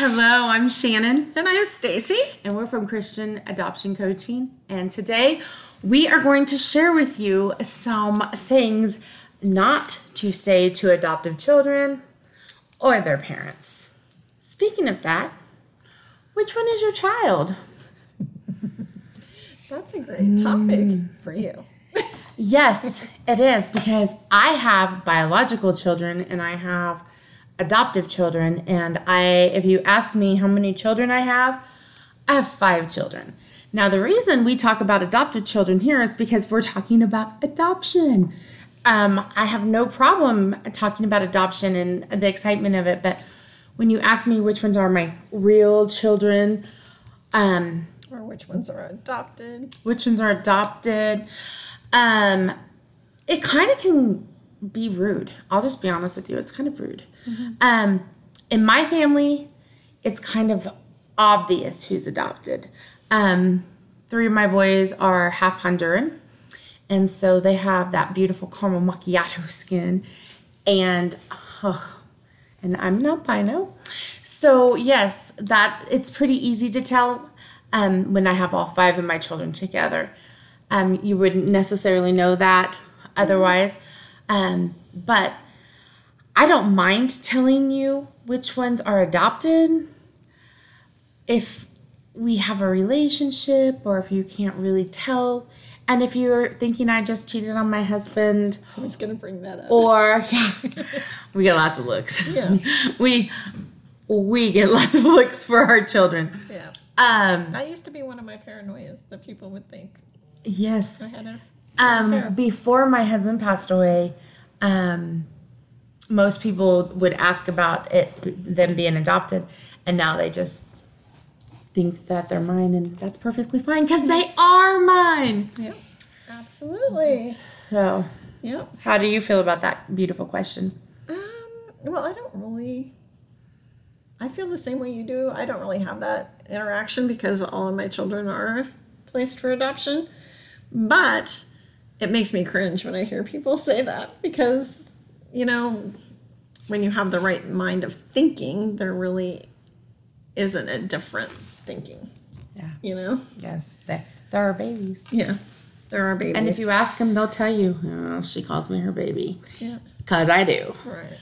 Hello, I'm Shannon. And I'm Stacy. And we're from Christian Adoption Coaching. And today we are going to share with you some things not to say to adoptive children or their parents. Speaking of that, which one is your child? That's a great topic mm. for you. Yes, it is because I have biological children and I have adoptive children and I if you ask me how many children I have, I have 5 children. Now the reason we talk about adoptive children here is because we're talking about adoption. Um, I have no problem talking about adoption and the excitement of it, but when you ask me which ones are my real children, um, or which ones are adopted, which ones are adopted, um, it kind of can be rude. I'll just be honest with you. It's kind of rude. Mm-hmm. Um, in my family, it's kind of obvious who's adopted. Um, three of my boys are half Honduran, and so they have that beautiful caramel macchiato skin, and oh, and I'm an albino. So yes, that it's pretty easy to tell um, when I have all five of my children together. Um, you wouldn't necessarily know that otherwise. Um, but I don't mind telling you which ones are adopted if we have a relationship or if you can't really tell. And if you're thinking I just cheated on my husband, I was gonna bring that up. Or yeah, we get lots of looks. Yeah. we we get lots of looks for our children. Yeah. Um, that used to be one of my paranoias that people would think. Yes. I had a um, before my husband passed away, um, most people would ask about it, them being adopted, and now they just think that they're mine, and that's perfectly fine because they are mine. Yeah, absolutely. So, yeah. How do you feel about that beautiful question? Um, well, I don't really. I feel the same way you do. I don't really have that interaction because all of my children are placed for adoption. But it makes me cringe when I hear people say that because, you know, when you have the right mind of thinking, there really isn't a different thinking. Yeah. You know? Yes. There, they're babies. Yeah. There are babies. And if you ask them, they'll tell you, oh, she calls me her baby. Yeah. Because I do. Right.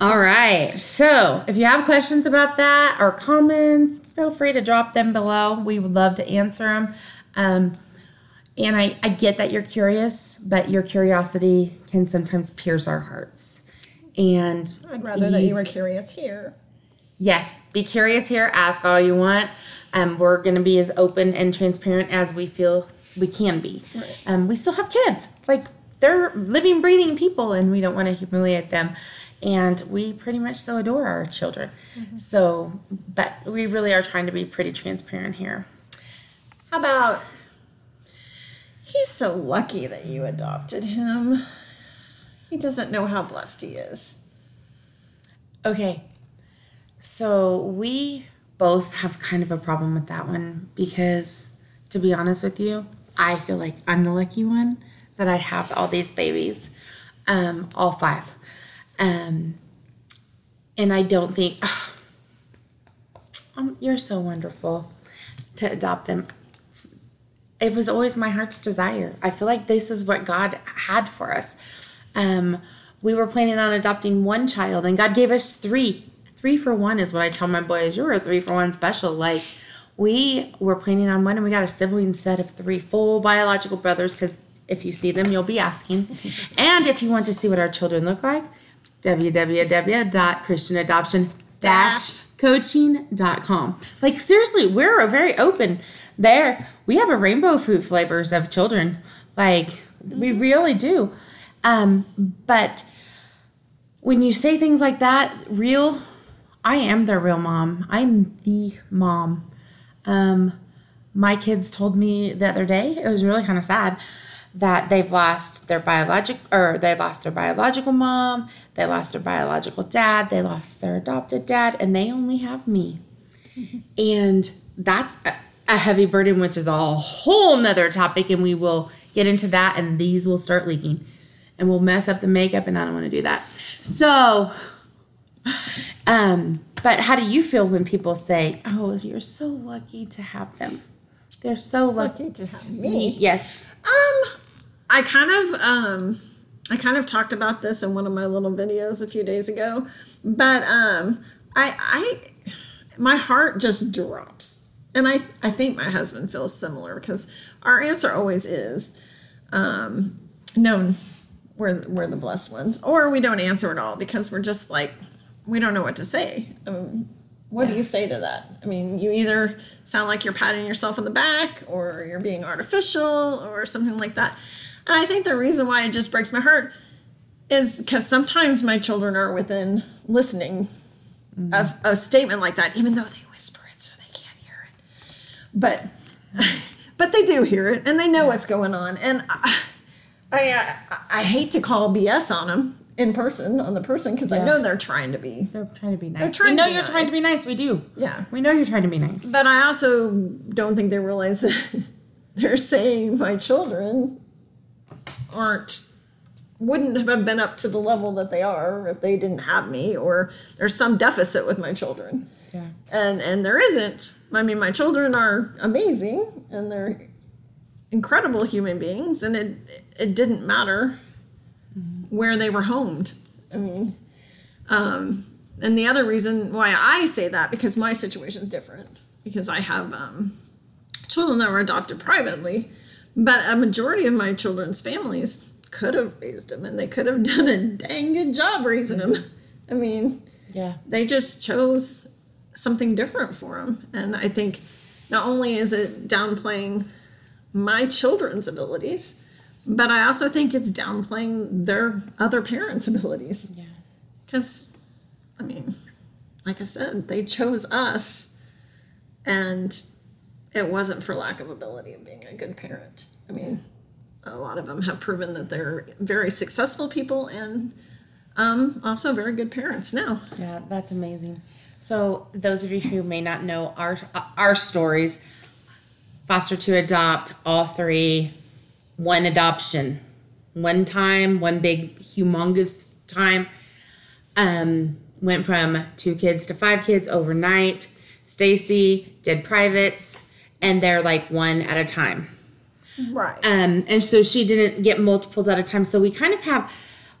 All right. So if you have questions about that or comments, feel free to drop them below. We would love to answer them. Um, and I, I get that you're curious, but your curiosity can sometimes pierce our hearts. And I'd rather you, that you were curious here. Yes, be curious here. Ask all you want. Um, we're going to be as open and transparent as we feel we can be. Right. Um, we still have kids. Like, they're living, breathing people, and we don't want to humiliate them. And we pretty much still adore our children. Mm-hmm. So, but we really are trying to be pretty transparent here. How about He's so lucky that you adopted him. He doesn't know how blessed he is. Okay. So we both have kind of a problem with that one because, to be honest with you, I feel like I'm the lucky one that I have all these babies, um, all five. Um, and I don't think, oh, um, you're so wonderful to adopt them it was always my heart's desire. I feel like this is what God had for us. Um, we were planning on adopting one child, and God gave us three. Three for one is what I tell my boys. You're a three for one special. Like, we were planning on one, and we got a sibling set of three full biological brothers because if you see them, you'll be asking. and if you want to see what our children look like, www.christianadoption-coaching.com. Like, seriously, we're a very open there we have a rainbow fruit flavors of children. Like we really do. Um, but when you say things like that, real, I am their real mom. I'm the mom. Um, my kids told me the other day, it was really kind of sad that they've lost their biologic or they lost their biological mom, they lost their biological dad, they lost their adopted dad, and they only have me. Mm-hmm. And that's a heavy burden, which is a whole nother topic, and we will get into that, and these will start leaking. And we'll mess up the makeup, and I don't want to do that. So, um, but how do you feel when people say, "Oh, you're so lucky to have them"? They're so lucky. Lucky to have me. Yes. Um, I kind of um, I kind of talked about this in one of my little videos a few days ago, but um, I I my heart just drops, and I I think my husband feels similar because our answer always is, um, no, we're we're the blessed ones, or we don't answer at all because we're just like we don't know what to say. Um, what do you say to that? I mean, you either sound like you're patting yourself on the back or you're being artificial or something like that. And I think the reason why it just breaks my heart is because sometimes my children are within listening of a statement like that, even though they whisper it so they can't hear it. But but they do hear it and they know what's going on. And I I, uh, I hate to call BS on them in person on the person because I know they're trying to be They're trying to be nice. They're trying we know you're trying to be nice. We do. yeah We know you're trying to be nice. But I also don't think they realize that they're saying my children aren't wouldn't have been up to the level that they are if they didn't have me or there's some deficit with my children. Yeah. And and there isn't. I mean my children are amazing and they're incredible human beings and it it didn't matter where they were homed. I mean um and the other reason why I say that because my situation is different because I have um, children that were adopted privately, but a majority of my children's families could have raised them and they could have done a dang good job raising them. I mean, Yeah. they just chose something different for them, and I think not only is it downplaying my children's abilities, but I also think it's downplaying their other parents' abilities. Yeah. Because, I mean, like I said, they chose us, and it wasn't for lack of ability of being a good parent. I mean, a lot of them have proven that they're very successful people and um, also very good parents now. Yeah, that's amazing. So, those of you who may not know our our stories, foster to adopt, all three, one adoption, one time, one big humongous time. Um, went from two kids to five kids overnight. Stacy did privates, and they're like one at a time. Right. Um, and so she didn't get multiples at a time. So we kind of have,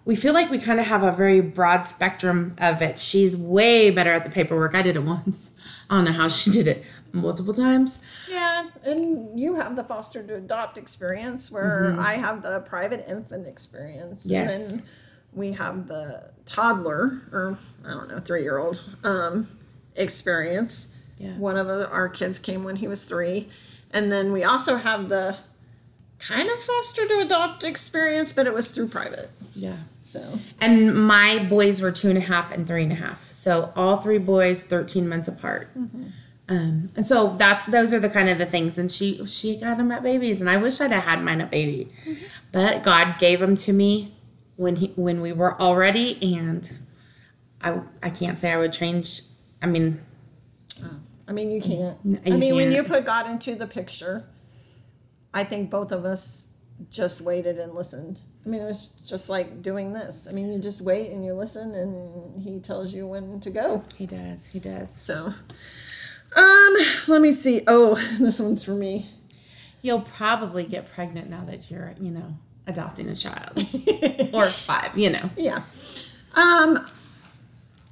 we feel like we kind of have a very broad spectrum of it. She's way better at the paperwork. I did it once. I don't know how she did it multiple times. Yeah, and you have the foster to adopt experience where I have the private infant experience. Yes. And then we have the toddler, or I don't know, three year old um, experience. Yeah. One of our kids came when he was three. And then we also have the kind of foster to adopt experience, but it was through private. Yeah. So, And my boys were two and a half and three and a half. So all three boys, 13 months apart. Um, and so that's those are the kind of the things. And she she got them at babies, and I wish I'd have had mine at baby, but God gave them to me when he when we were already, and I I can't say I would change. I mean, I mean, you can't. you I mean, when can't. you put God into the picture, I think both of us just waited and listened. I mean, it was just like doing this. I mean, you just wait and you listen, and He tells you when to go. he does, he does. So, um, let me see. Oh, this one's for me. You'll probably get pregnant now that you're you know adopting a child or five. You know. Yeah. Um,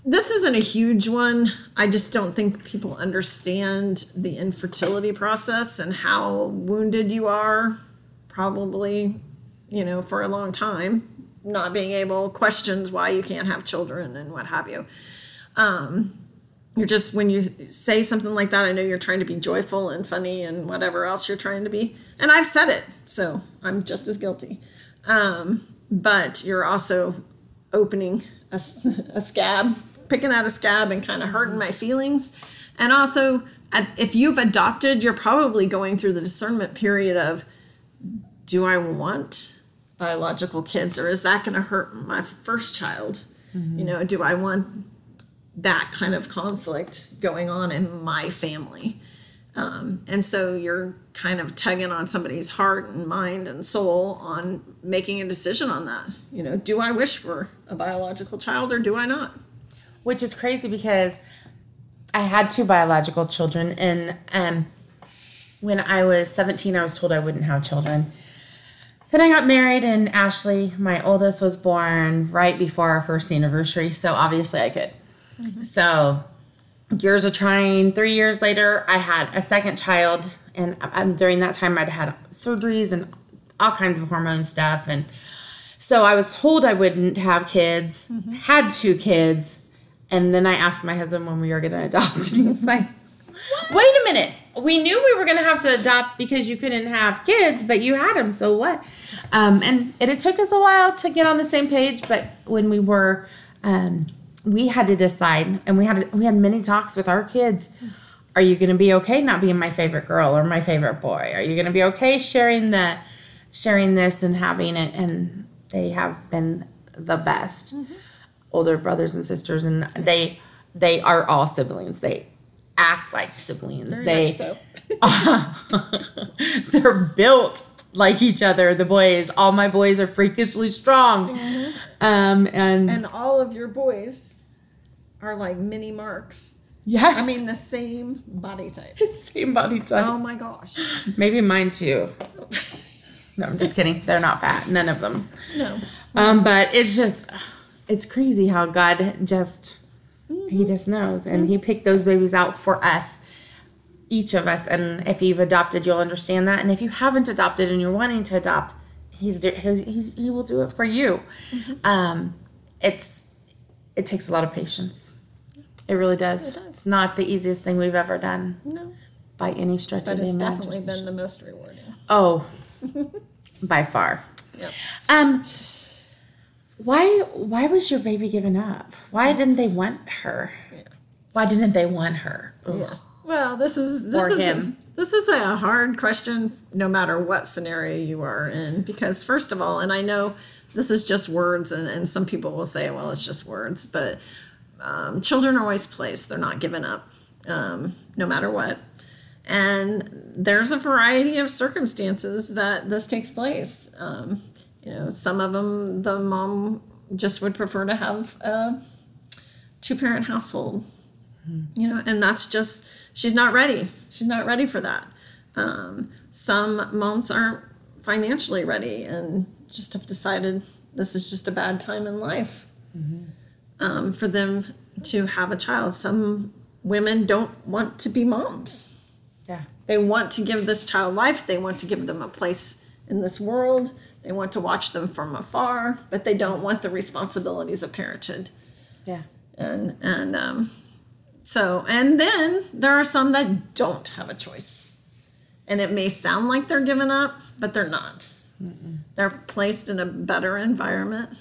this isn't a huge one. I just don't think people understand the infertility process and how wounded you are, probably, you know, for a long time, not being able, questions why you can't have children and what have you. Um, you're just, when you say something like that, I know you're trying to be joyful and funny and whatever else you're trying to be. And I've said it, so I'm just as guilty. Um, but you're also opening a scab, picking out a scab and kind of hurting my feelings. And also, if you've adopted, you're probably going through the discernment period of do I want biological kids or is that going to hurt my first child? You know, do I want that kind of conflict going on in my family? Um, and so you're kind of tugging on somebody's heart and mind and soul on making a decision on that. You know, do I wish for a biological child or do I not? Which is crazy because I had two biological children, and um, when I was 17, I was told I wouldn't have children. Then I got married, and Ashley, my oldest, was born right before our first anniversary. So obviously, I could. So years of trying. Three years later, I had a second child, and um, during that time, I'd had surgeries and all kinds of hormone stuff, and so I was told I wouldn't have kids. Had two kids, and then I asked my husband when we were going to adopt, and he was like, "Wait a minute." We knew we were going to have to adopt because you couldn't have kids, but you had them, so what? Um, and it, it took us a while to get on the same page, but when we were, um, we had to decide, and we had we had many talks with our kids. Are you going to be okay not being my favorite girl or my favorite boy? Are you going to be okay sharing the sharing this and having it? And they have been the best older brothers and sisters, and they they are all siblings. They act like siblings. Very they so. they're built like each other. The boys, all my boys are freakishly strong. Um, and, And all of your boys are like mini marks. yes, I mean, the same body type. same body type. Oh my gosh. Maybe mine too. No, I'm just kidding. They're not fat. None of them. No. Um, but it's just, it's crazy how God just, He just knows, and He picked those babies out for us, each of us. And if you've adopted, you'll understand that. And if you haven't adopted and you're wanting to adopt, He's, he's, He will do it for you. Um, it's, it takes a lot of patience. It really does. It does. It's not the easiest thing we've ever done No. by any stretch But of the it's imagination. definitely been the most rewarding. Oh, by far. Yep. Um, why why was your baby given up? Why didn't they want her? Why didn't they want her? Yeah. Well, this is this Or is him. this is a hard question no matter what scenario you are in because first of all, and I know this is just words and, and some people will say, well, it's just words, but um, children are always placed. They're not given up um, no matter what. And there's a variety of circumstances that this takes place. Um, you know, some of them, the mom just would prefer to have a two parent household you know and that's just she's not ready. She's not ready for that. Um, some moms aren't financially ready and just have decided this is just a bad time in life um, for them to have a child. Some women don't want to be moms. Yeah. they want to give this child life. They want to give them a place in this world they want to watch them from afar but they don't want the responsibilities of parenthood. Yeah. and and um, so and then there are some that don't have a choice. And it may sound like they're giving up but they're not. They're placed in a better environment.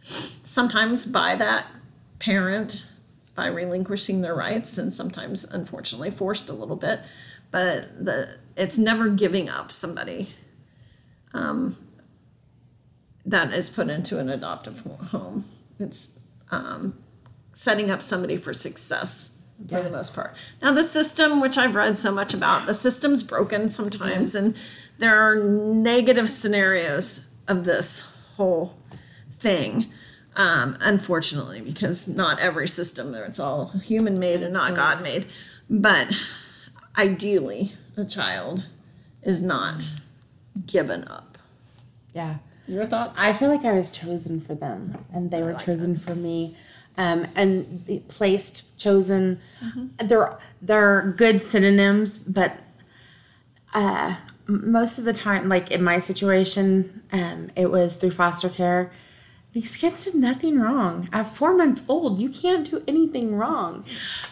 Sometimes by that parent by relinquishing their rights and sometimes unfortunately forced a little bit. But the it's never giving up somebody. Um, that is put into an adoptive home it's um, setting up somebody for success for the most part. Now, the system, which I've read so much about, the system's broken sometimes, and there are negative scenarios of this whole thing. Um, unfortunately, because not every system, it's all human made and not God made. But ideally, a child is not given up. Yeah. Your thoughts? I feel like I was chosen for them, and they were like chosen for me. Um, and placed, chosen. Mm-hmm. They're they're good synonyms, but uh, most of the time, like in my situation, um, it was through foster care. These kids did nothing wrong. At four months old, you can't do anything wrong.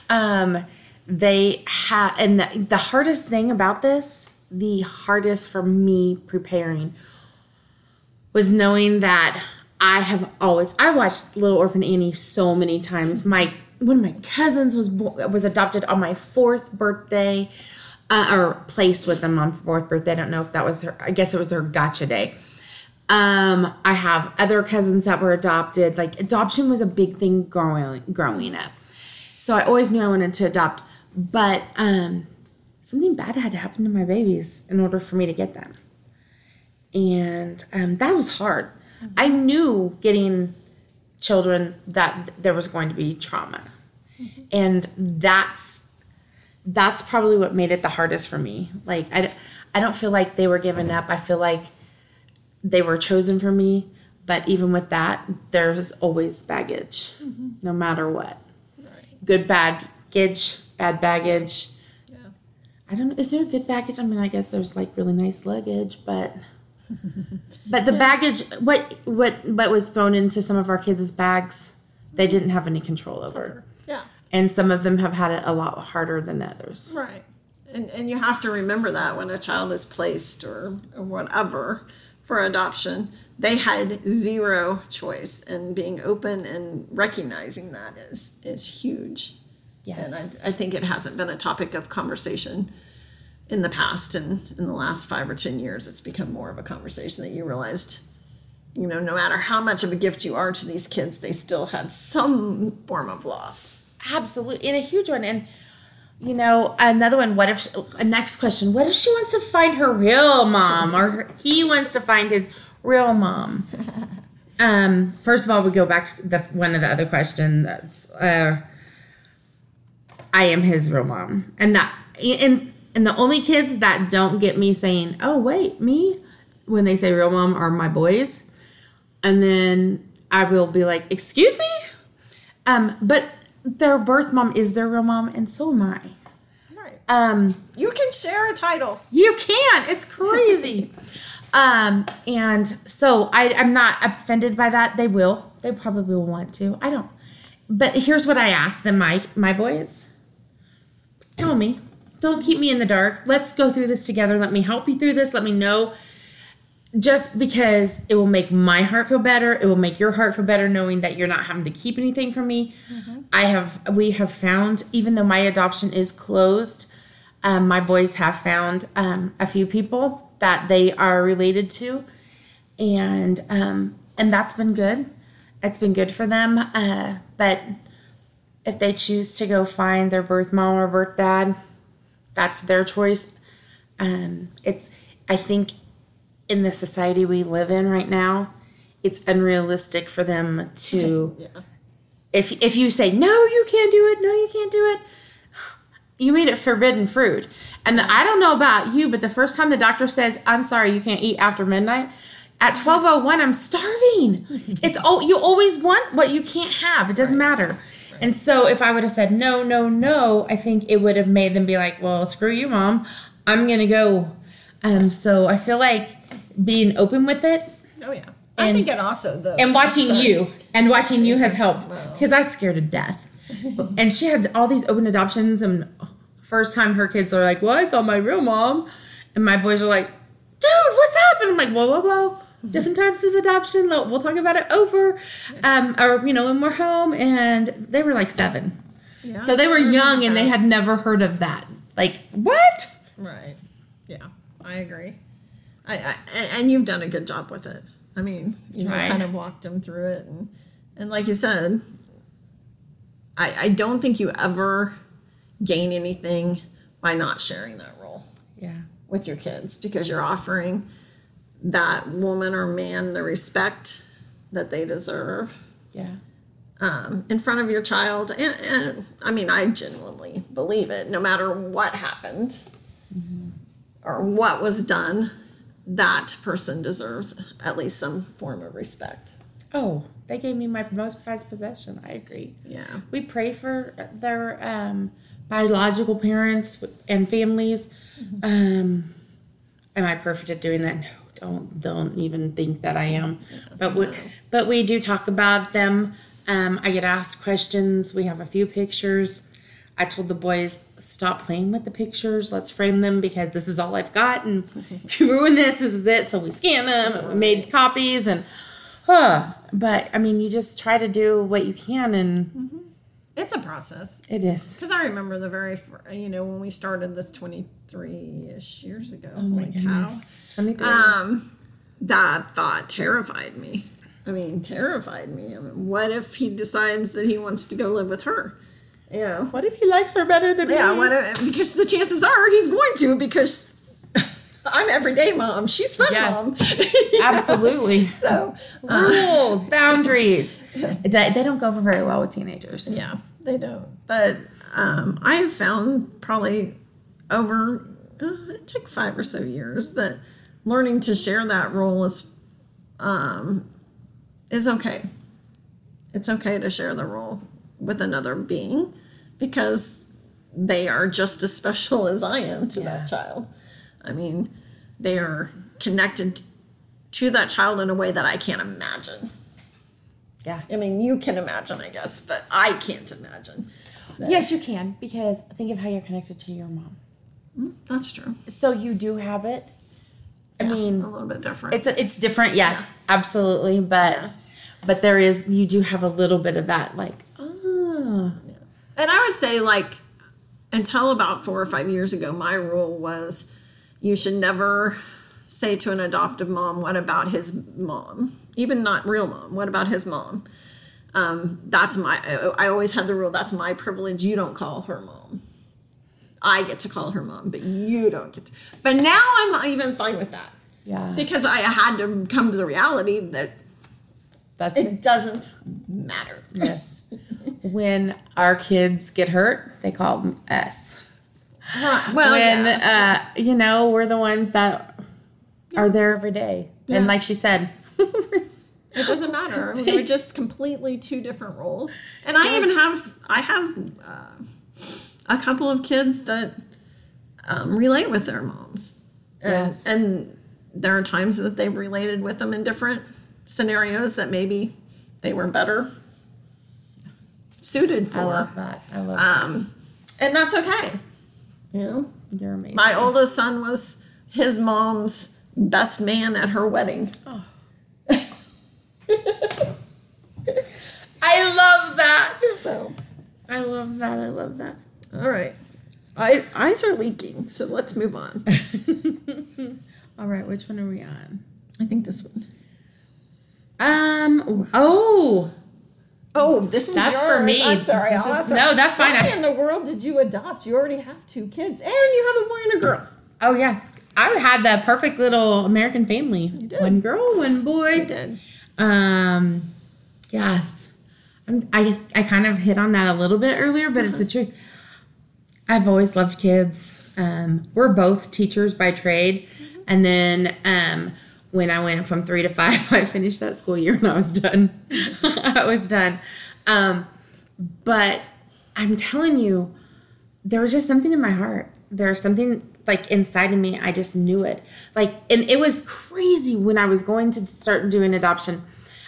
Um, they have, and the, the hardest thing about this, the hardest for me preparing was knowing that I have always I watched Little Orphan Annie so many times. My one of my cousins was was adopted on my fourth birthday, uh, or placed with them on fourth birthday. I don't know if that was her. I guess it was her gotcha day. Um, I have other cousins that were adopted. Like adoption was a big thing growing growing up, so I always knew I wanted to adopt. But um, something bad had to happen to my babies in order for me to get them and um, that was hard. I knew getting children that there was going to be trauma, and that's that's probably what made it the hardest for me. Like I, I don't feel like they were given up. I feel like they were chosen for me. But even with that, there's always baggage, no matter what. Good baggage, bad baggage. Yeah. I don't. Is there good baggage? I mean, I guess there's like really nice luggage, but but the baggage, what what what was thrown into some of our kids' bags, they didn't have any control over, Yeah. and some of them have had it a lot harder than others. Right. And, and you have to remember that when a child is placed or, or whatever for adoption, they had zero choice. And being open and recognizing that is, is huge. Yes. And I, I think it hasn't been a topic of conversation in the past. And in the last five or 10 years, it's become more of a conversation that you realized, you know, no matter how much of a gift you are to these kids, they still had some form of loss. Absolutely, and a huge one. And you know, another one. What if? A next question. What if she wants to find her real mom, or her- he wants to find his real mom? Um. First of all, we go back to the one of the other questions. That's uh, I am his real mom, and that and and the only kids that don't get me saying, "Oh wait, me," when they say real mom are my boys, and then I will be like, "Excuse me." Um, but their birth mom is their real mom, and so am I. Right. Um, You can share a title. you can. It's crazy. um, and so I, I'm not offended by that. They will. They probably will want to. I don't. But here's what I ask them, my my boys. Tell me. Don't keep me in the dark. Let's go through this together. Let me help you through this. Let me know. Just because it will make my heart feel better, it will make your heart feel better knowing that you're not having to keep anything from me. I have, we have found, even though my adoption is closed, um, my boys have found um, a few people that they are related to, and um, and that's been good. It's been good for them. Uh, but if they choose to go find their birth mom or birth dad, that's their choice. Um, it's I think in the society we live in right now, it's unrealistic for them to Yeah. if if you say no you can't do it. No you can't do it. You made it forbidden fruit and the, i don't know about you but the first time the doctor says i'm sorry you can't eat after midnight at 1201 i'm starving. It's oh you always want what you can't have. It doesn't matter and so if i would have said no no no i think it would have made them be like well screw you mom i'm gonna go um so i feel like being open with it Oh yeah. I think it also though. and watching Sorry. you and watching you has helped because I scared to death. and she had all these open adoptions, and first time her kids are like, "Well, I saw my real mom," and my boys are like, "Dude, what's up?" And I'm like, "Whoa, whoa, whoa." Different types of adoption. We'll talk about it over, um, or you know, when we're home. And they were like seven, Yeah. so they were young and they had never heard of that. Like what? Right. Yeah, I agree. I, I and- you've done a good job with it. I mean, you know, Tried. kind of walked them through it, and and like you said, I I don't think you ever gain anything by not sharing that role Yeah, with your kids because you're offering that woman or man the respect that they deserve yeah, um, in front of your child. And, and I mean, I genuinely believe it. No matter what happened or what was done, that person deserves at least some form of respect. Oh, they gave me my most prized possession. I agree. Yeah. We pray for their um, biological parents and families. Um, am I perfect at doing that? No, don't don't even think that I am. But we, but we do talk about them. Um, I get asked questions. We have a few pictures. I told the boys stop playing with the pictures. Let's frame them because this is all I've got, and if you ruin this, this is it. So we scan them. And we made copies and. Huh. But I mean, you just try to do what you can, and It's a process. it is. Because I remember the very, fir- you know, when we started this 23 ish years ago. Oh my holy cow. 23. Um, that thought terrified me. I mean, terrified me. I mean, what if he decides that he wants to go live with her? You know, what if he likes her better than Yeah, me? what if, because the chances are he's going to because I'm everyday mom. She's fun Yes. mom. Absolutely. so Rules, boundaries. They they don't go over very well with teenagers. yeah, they don't. But um, I have found probably over uh, it took five or so years that learning to share that role is um, is okay. It's okay to share the role with another being because they are just as special as I am to Yeah. that child. I mean, they are connected to that child in a way that I can't imagine. Yeah. I mean, you can imagine, I guess, but I can't imagine. Yes, you can because think of how you're connected to your mom. Mm, that's true. So you do have it. I mean, a little bit different. it's it's different, yes, absolutely, but but there is you do have a little bit of that, like oh, And I would say, like, until about four or five years ago, my rule was you should never say to an adoptive mom, What about his mom? Even not real mom, what about his mom? Um, that's my, I I always had the rule that's my privilege. You don't call her mom. I get to call her mom, but you don't get to. But now I'm even fine with that yeah, because I had to come to the reality that that's it doesn't matter. yes. when our kids get hurt, they call them us. Right. Well, when yeah. uh, you know we're the ones that are there every day, and like she said, It doesn't matter. I mean, they're just completely two different roles. And I even have I have uh, a couple of kids that um, relate with their moms. And, Yes. and there are times that they've related with them in different scenarios that maybe they were better suited for. I love that. I love Um, and that's okay. You know. You're amazing. my oldest son was his mom's best man at her wedding. I love that. Just So. I love that. I love that. All right. I, eyes are leaking, so let's move on. All right, which one are we on? I think this one. Um. Oh, Oh, this one's That's yours. for me. I'm sorry. I'll is- no, that's fine. Why I- in the world did you adopt? You already have two kids, and you have a boy and a girl. oh yeah. I had the perfect little American family. did. One girl, one boy. You did. Um, yes. I'm, I I kind of hit on that a little bit earlier, but it's the truth. I've always loved kids. Um, we're both teachers by trade, and then um, when I went from three to five, I finished that school year and I was done. I was done. Um, but I'm telling you, there was just something in my heart. There was something like inside of me. I just knew it. Like, and it was crazy when I was going to start doing adoption.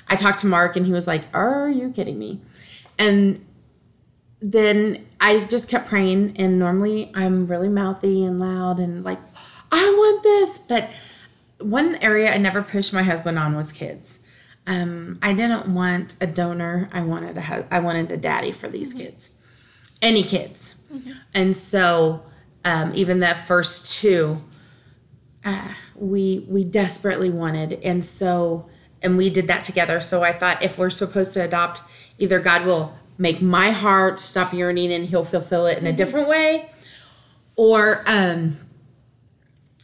I talked to Mark and he was like, Are you kidding me? And then I just kept praying. And normally I'm really mouthy and loud and like, I want this. But one area I never pushed my husband on was kids. Um, I didn't want a donor. I wanted a hu- I wanted a daddy for these kids, any kids, and so um, even the first two, uh, we we desperately wanted, and so and we did that together. So I thought if we're supposed to adopt, either God will make my heart stop yearning and He'll fulfill it in a different way, or um,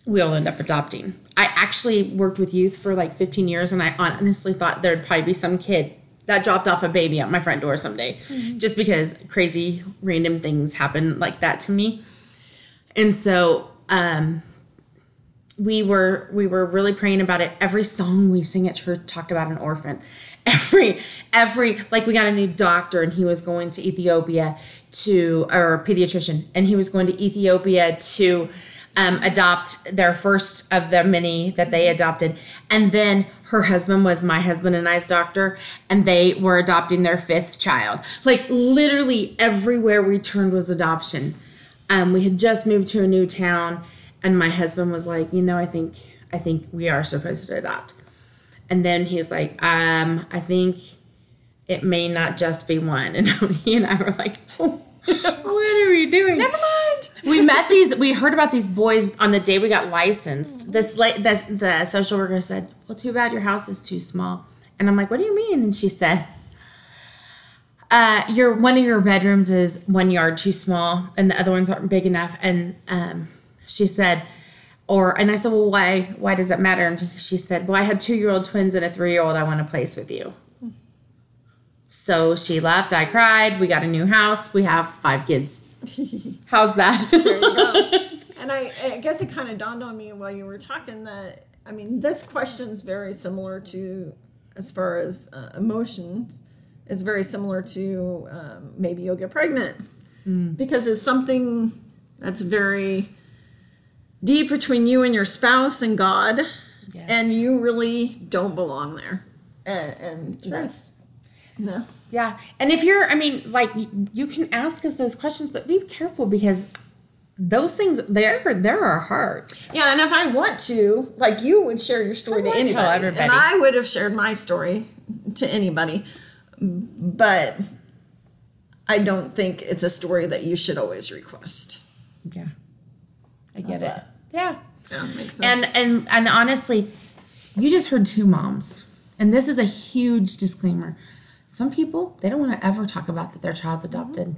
we'll end up adopting. I actually worked with youth for like 15 years, and I honestly thought there'd probably be some kid that dropped off a baby at my front door someday, just because crazy random things happen like that to me. And so um, we were we were really praying about it. Every song we sing at church talked about an orphan. Every every like we got a new doctor and he was going to Ethiopia to or a pediatrician and he was going to Ethiopia to um, adopt their first of the many that they adopted. And then her husband was my husband and I's doctor, and they were adopting their fifth child. Like literally everywhere we turned was adoption. Um, we had just moved to a new town, and my husband was like, you know, I think I think we are supposed to adopt. And then he's like, um, I think it may not just be one. And he and I were like, what are we doing? Never mind. we met these we heard about these boys on the day we got licensed. This like this the social worker said well too bad your house is too small. And i'm like what do you mean? And she said uh your one of your bedrooms is one yard too small and the other ones aren't big enough. And um she said or and i said well why why does that matter? And she said well i had two year old twins and a three year old i want to place with you so she left i cried we got a new house we have five kids How's that? There you go. and I, I guess it kind of dawned on me while you were talking that I mean this question is very similar to as far as uh, emotions is very similar to um, maybe you'll get pregnant because it's something that's very deep between you and your spouse and God, Yes. and you really don't belong there. And, and that's no. Yeah. And if you're, I mean, like you- can ask us those questions, but be careful because those things they're they're our heart. Yeah, and if I want to, like you would share your story to I would tell anybody, everybody. and I would have shared my story to anybody, but I don't think it's a story that you should always request. Yeah. I get How's it. that? Yeah. Yeah, makes sense. And and and honestly, you just heard two moms. And this is a huge disclaimer. Some people, they don't want to ever talk about that their child's adopted.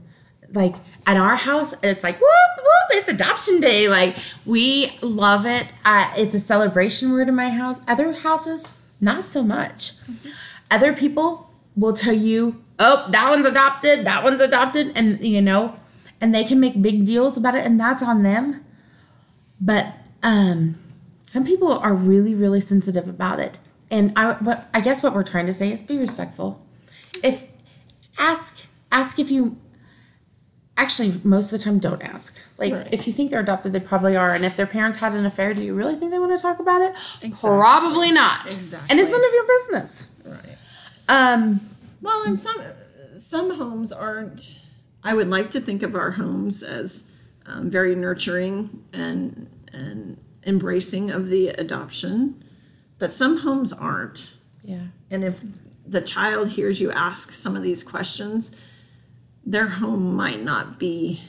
Like at our house, it's like whoop whoop, it's adoption day. Like we love it. Uh, it's a celebration word in my house. Other houses, not so much. Other people will tell you, oh, that one's adopted, that one's adopted, and you know, and they can make big deals about it, and that's on them. But um, some people are really, really sensitive about it. And I, but I guess what we're trying to say is be respectful. If ask, ask if you. Actually, most of the time, don't ask. Like, Right. if you think they're adopted, they probably are. And if their parents had an affair, do you really think they want to talk about it? Exactly. Probably not. Exactly. And it's none of your business. right. Um, Well, and some some homes aren't. I would like to think of our homes as um, very nurturing and and embracing of the adoption, but some homes aren't. yeah. And if the child hears you ask some of these questions, their home might not be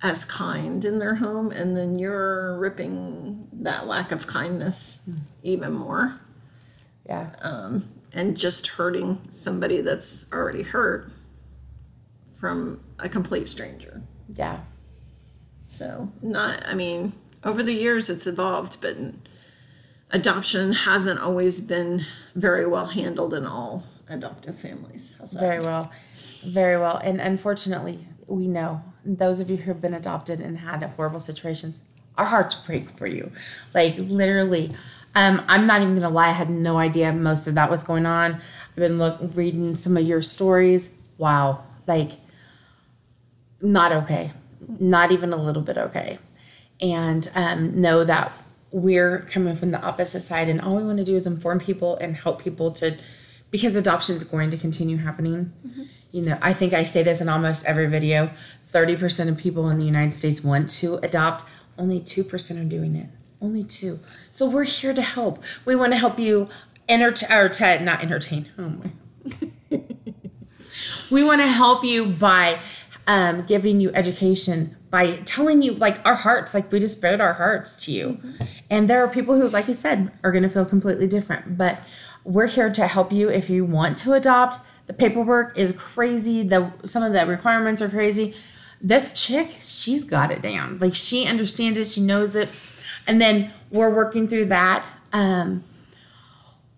as kind in their home, and then you're ripping that lack of kindness hmm. even more Yeah. Um, and just hurting somebody that's already hurt from a complete stranger. Yeah. So, not, I mean, over the years it's evolved, but adoption hasn't always been very well handled in all adoptive families. Very well. Very well. And unfortunately, we know those of you who have been adopted and had horrible situations, our hearts break for you. Like literally. Um, I'm not even gonna lie, I had no idea most of that was going on. I've been look, reading some of your stories. Wow. Like not okay. Not even a little bit okay. And um, know that we're coming from the opposite side, and all we want to do is inform people and help people to, because adoption is going to continue happening. You know, I think I say this in almost every video 30% of people in the United States want to adopt, only 2% are doing it. Only two. So we're here to help. We want to help you entertain, or to, not entertain. Oh my we want to help you by um, giving you education by telling you like our hearts like we just spread our hearts to you and there are people who like you said are going to feel completely different. But we're here to help you if you want to adopt. The paperwork is crazy. The some of the requirements are crazy. This chick she's got it down. Like she understands it. She knows it. And then we're working through that. Um,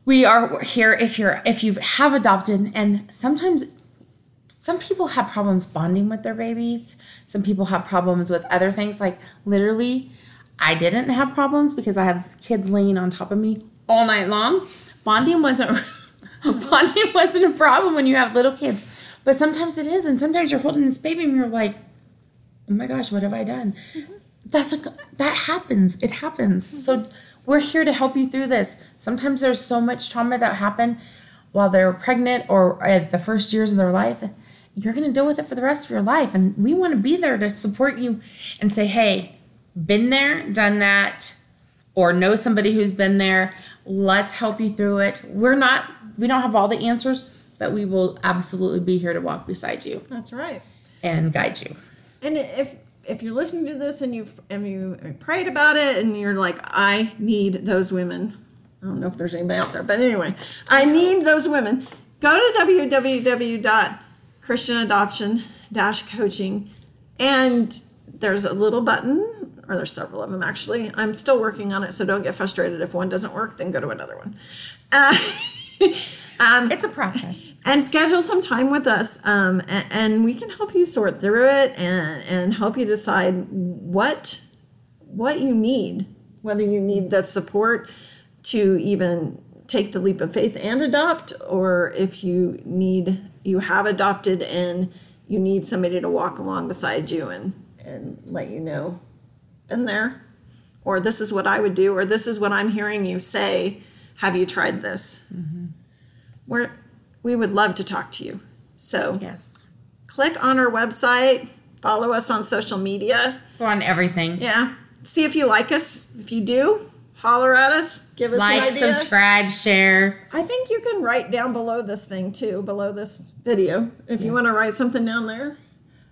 we are here if you're if you have adopted. And sometimes some people have problems bonding with their babies. Some people have problems with other things. Like literally i didn't have problems because i have kids laying on top of me all night long. Bonding wasn't bonding wasn't a problem when you have little kids. But sometimes it is and sometimes you're holding this baby and you're like oh my gosh what have i done? Mm-hmm. That's a that happens. It happens. Mm-hmm. So we're here to help you through this. Sometimes there's so much trauma that happened while they're pregnant or at the first years of their life. You're going to deal with it for the rest of your life and we want to be there to support you and say hey been there done that or know somebody who's been there let's help you through it we're not we don't have all the answers but we will absolutely be here to walk beside you That's right. and guide you And if if you're listening to this and you've and you prayed about it and you're like, I need those women. I don't know if there's anybody out there, but anyway, I need those women. Go to www.christianadoption-coaching and there's a little button, or there's several of them actually. I'm still working on it, so don't get frustrated if one doesn't work. Then go to another one. Uh, um, it's a process and schedule some time with us um, and, and we can help you sort through it and, and help you decide what what you need whether you need the support to even take the leap of faith and adopt or if you need you have adopted and you need somebody to walk along beside you and and let you know been there or this is what i would do or this is what i'm hearing you say have you tried this? Mm-hmm. We're we would love to talk to you. So Yes. click on our website follow us on social media. Go on everything. yeah. See if you like us. If you do holler at us. Give us Like, subscribe, share. I think you can write down below this thing too, below this video, if you want to write something down there.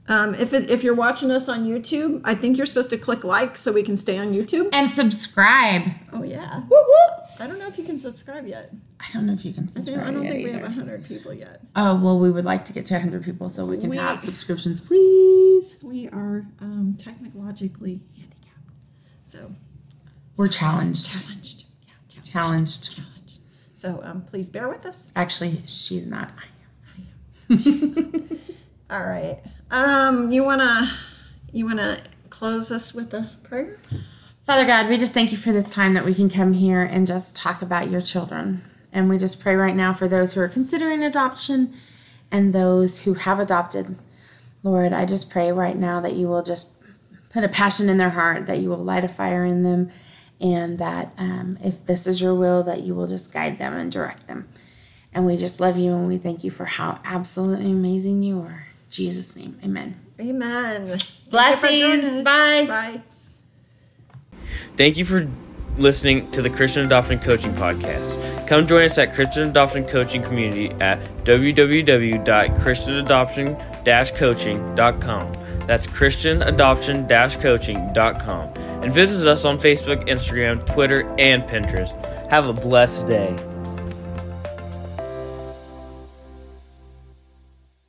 Um, if it, if you're watching us on YouTube, I think you're supposed to click like so we can stay on YouTube. And subscribe. Oh yeah. Woo woo. I don't know if you can subscribe yet. I don't know if you can I, think, subscribe I don't think we either. have hundred people yet. Oh, well, we would like to get to 100 people so we can We- have subscriptions, please. We are um, technologically handicapped, so We're challenged. challenged. Yeah, challenged. Challenged. Challenged. So um, please bear with us. Actually, she's not. I am. I am. All right. Um, you wanna you wanna close us with a prayer? Father God, we just thank you for this time that we can come here and just talk about your children. And we just pray right now for those who are considering adoption and those who have adopted. Lord, I just pray right now that you will just put a passion in their heart, that you will light a fire in them, and that um, if this is your will, that you will just guide them and direct them. And we just love you and we thank you for how absolutely amazing you are. In Jesus' name, amen. Amen. Thank you for Blessings. Bye. Bye. Thank you for listening to the Christian Adoption Coaching Podcast. Come join us at Christian Adoption Coaching Community at www.christianadoption-coaching.com. That's christianadoption-coaching.com. And visit us on Facebook, Instagram, Twitter, and Pinterest. Have a blessed day.